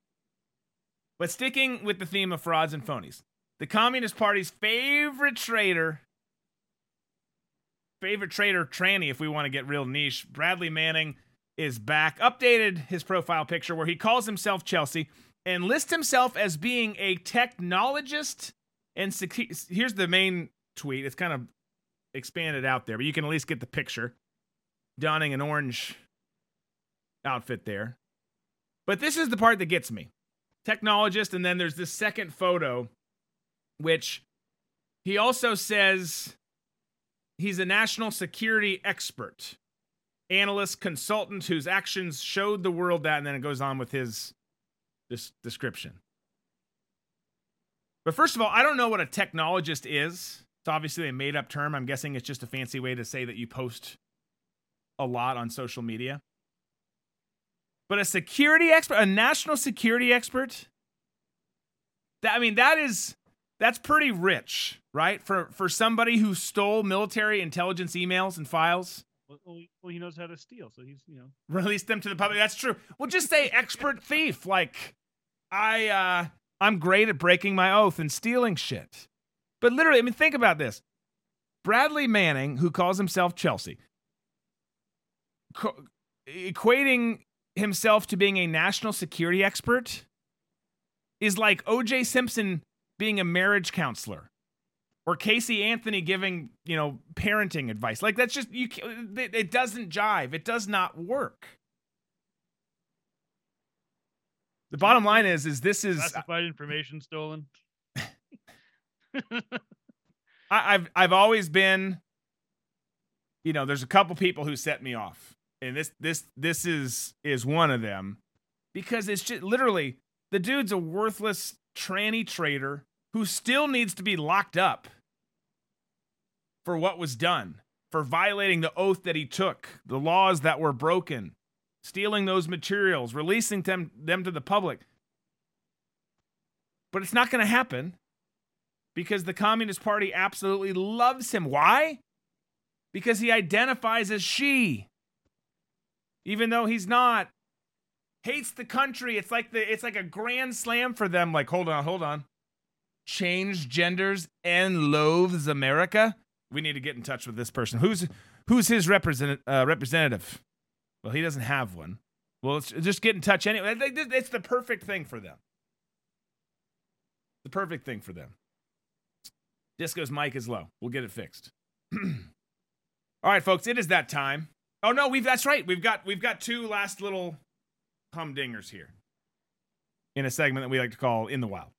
But sticking with the theme of frauds and phonies, the Communist Party's favorite traitor, favorite traitor tranny, if we want to get real niche, Bradley Manning is back. Updated his profile picture where he calls himself Chelsea and lists himself as being a technologist and secu- here's the main tweet. It's kind of expanded out there, but you can at least get the picture. Donning an orange outfit there. But this is the part that gets me. Technologist, and then there's this second photo, which he also says he's a national security expert, analyst, consultant whose actions showed the world that, and then it goes on with his this description. But first of all, I don't know what a technologist is. It's obviously a made up term. I'm guessing it's just a fancy way to say that you post a lot on social media. But a security expert, a national security expert, that I mean that is that's pretty rich, right? For for somebody who stole military intelligence emails and files, Well, well, he- knows how to steal, so he's you know. released them to the public. That's true. Well, just say expert thief. Like I uh I'm great at breaking my oath and stealing shit. But literally, I mean, think about this. Bradley Manning, who calls himself Chelsea, co- equating himself to being a national security expert is like OJ Simpson being a marriage counselor or Casey Anthony giving, you know, parenting advice. Like that's just you it doesn't jive. It does not work. The bottom line is is this is Classified information stolen. I, I've I've always been, you know, there's a couple people who set me off, and this this this is is one of them, because it's just literally the dude's a worthless tranny traitor who still needs to be locked up for what was done, for violating the oath that he took, the laws that were broken, stealing those materials, releasing them, them to the public. But it's not going to happen because the Communist Party absolutely loves him. Why? Because he identifies as she, even though he's not. Hates the country. It's like the it's like a grand slam for them. Like, hold on, hold on. Change genders and loathes America. We need to get in touch with this person. Who's who's his represent, uh, representative? Well, he doesn't have one. Well, just get in touch anyway. It's the perfect thing for them. The perfect thing for them. Disco's mic is low. We'll get it fixed. All right, folks, it is that time. Oh no, we've that's right. We've got we've got two last little humdingers here in a segment that we like to call In the Wild.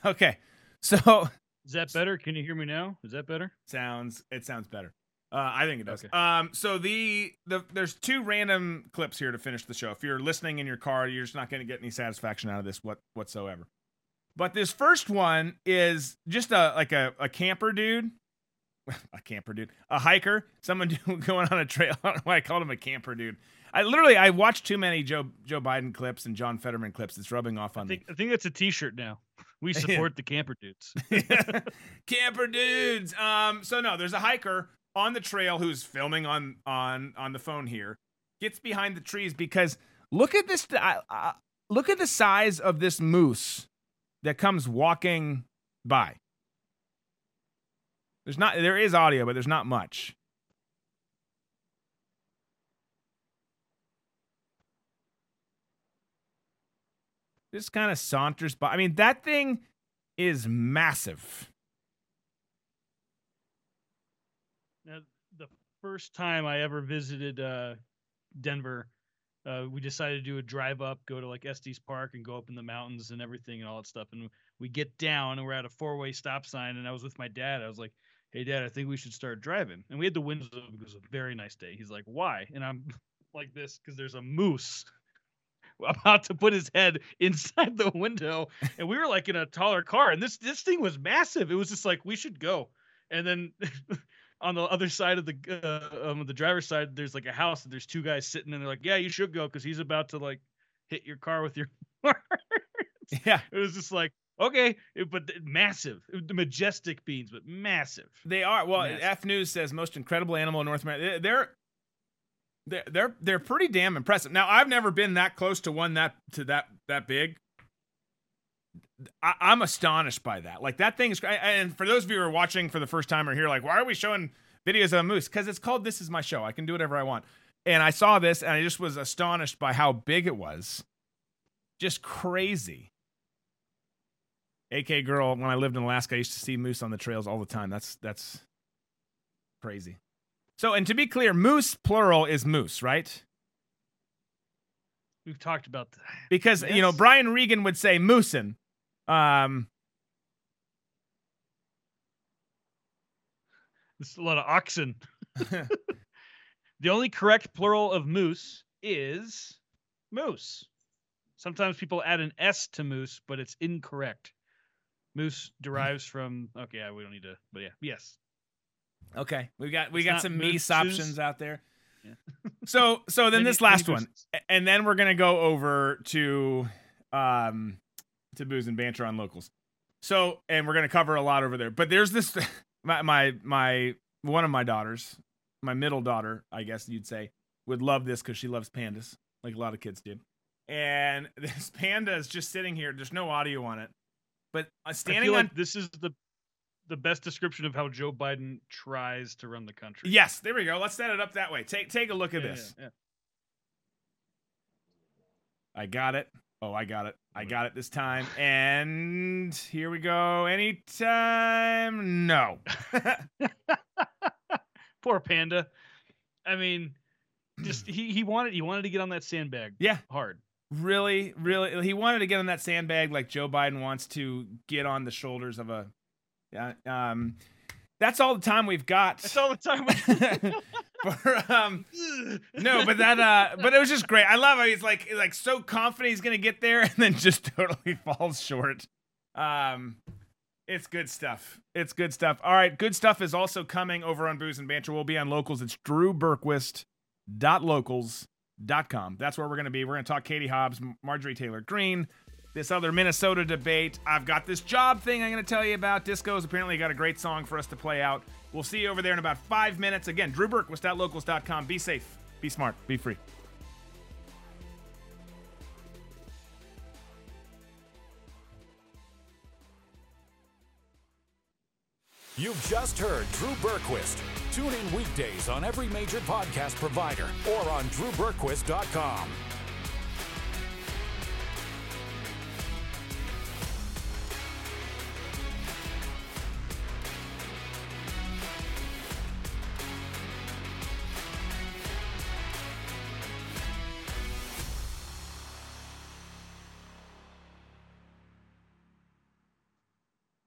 Okay. So is that better? Can you hear me now? Is that better? Sounds it sounds better. Uh, I think it does. Okay. Um, so the the there's two random clips here to finish the show. If you're listening in your car, you're just not going to get any satisfaction out of this what whatsoever. But this first one is just a like a, a camper dude, a camper dude, a hiker, someone going on a trail. I don't know why I called him a camper dude. I literally I watched too many Joe Joe Biden clips and John Fetterman clips. It's rubbing off on I think, me. I think that's a T-shirt now. We support the camper dudes. camper dudes. Um. So no, there's a hiker on the trail who's filming on on on the phone here. Gets behind the trees because look at this. Uh, uh, look at the size of this moose that comes walking by. There's not. There is audio, but there's not much. Just kind of saunters by. I mean, that thing is massive. Now, the first time I ever visited uh, Denver, uh, we decided to do a drive up, go to like Estes Park, and go up in the mountains and everything and all that stuff. And we get down, and we're at a four way stop sign, and I was with my dad. I was like, "Hey, Dad, I think we should start driving." And we had the windows open. It was a very nice day. He's like, "Why?" And I'm like this because there's a moose about to put his head inside the window, and we were like in a taller car, and this this thing was massive. It was just like we should go, and then. on the other side of the uh, um, the driver's side, there's like a house, and there's two guys sitting, and they're like, "Yeah, you should go because he's about to like hit your car with your." yeah, it was just like okay, but massive, the majestic beans, but massive. They are. Well, massive. F News says most incredible animal in North America. They're they're they're they're pretty damn impressive. Now I've never been that close to one that to that that big. I, am astonished by that. Like that thing is. And for those of you who are watching for the first time or here, like, why are we showing videos of a moose? Because it's called "This Is My Show." I can do whatever I want. And I saw this, and I just was astonished by how big it was. Just crazy. AK girl, when I lived in Alaska, I used to see moose on the trails all the time. That's that's crazy. So, and to be clear, moose plural is moose, right? We've talked about that. Because, yes. you know, Brian Regan would say moosin. Um, There's a lot of oxen. the only correct plural of moose is moose. Sometimes people add an S to moose, but it's incorrect. Moose derives from okay, we don't need to, but yeah, yes. Okay, we got we it's got some meese options out there. Yeah. so so then many, this last one, and then we're gonna go over to um to booze and banter on locals. So and we're gonna cover a lot over there. But there's this my my my one of my daughters, my middle daughter, I guess you'd say, would love this because she loves pandas, like a lot of kids do. And this panda is just sitting here. There's no audio on it, but uh, standing on. Like this is the the best description of how Joe Biden tries to run the country. Yes, there we go. Let's set it up that way. Take take a look at yeah, this. Yeah, yeah. I got it. Oh, I got it. I got it this time. And here we go. Anytime? No. Poor Panda. I mean, just he he wanted he wanted to get on that sandbag yeah. hard. Really, really. He wanted to get on that sandbag like Joe Biden wants to get on the shoulders of a. Yeah. Um, that's all the time we've got. That's all the time. We- For, um, no, but that uh but it was just great. I love how he's like like so confident he's gonna get there and then just totally falls short. Um it's good stuff. It's good stuff. All right, good stuff is also coming over on Booze and Banter. We'll be on locals. It's drewberquist.locals.com. That's where we're going to be. We're going to talk Katie Hobbs, Marjorie Taylor Greene, this other Minnesota debate. I've got this job thing I'm going to tell you about. Disco's apparently got a great song for us to play out. We'll see you over there in about five minutes. Again, drewberquist.locals.com. Be safe, be smart, be free. You've just heard Drew Berquist. Tune in weekdays on every major podcast provider or on drewberquist.com.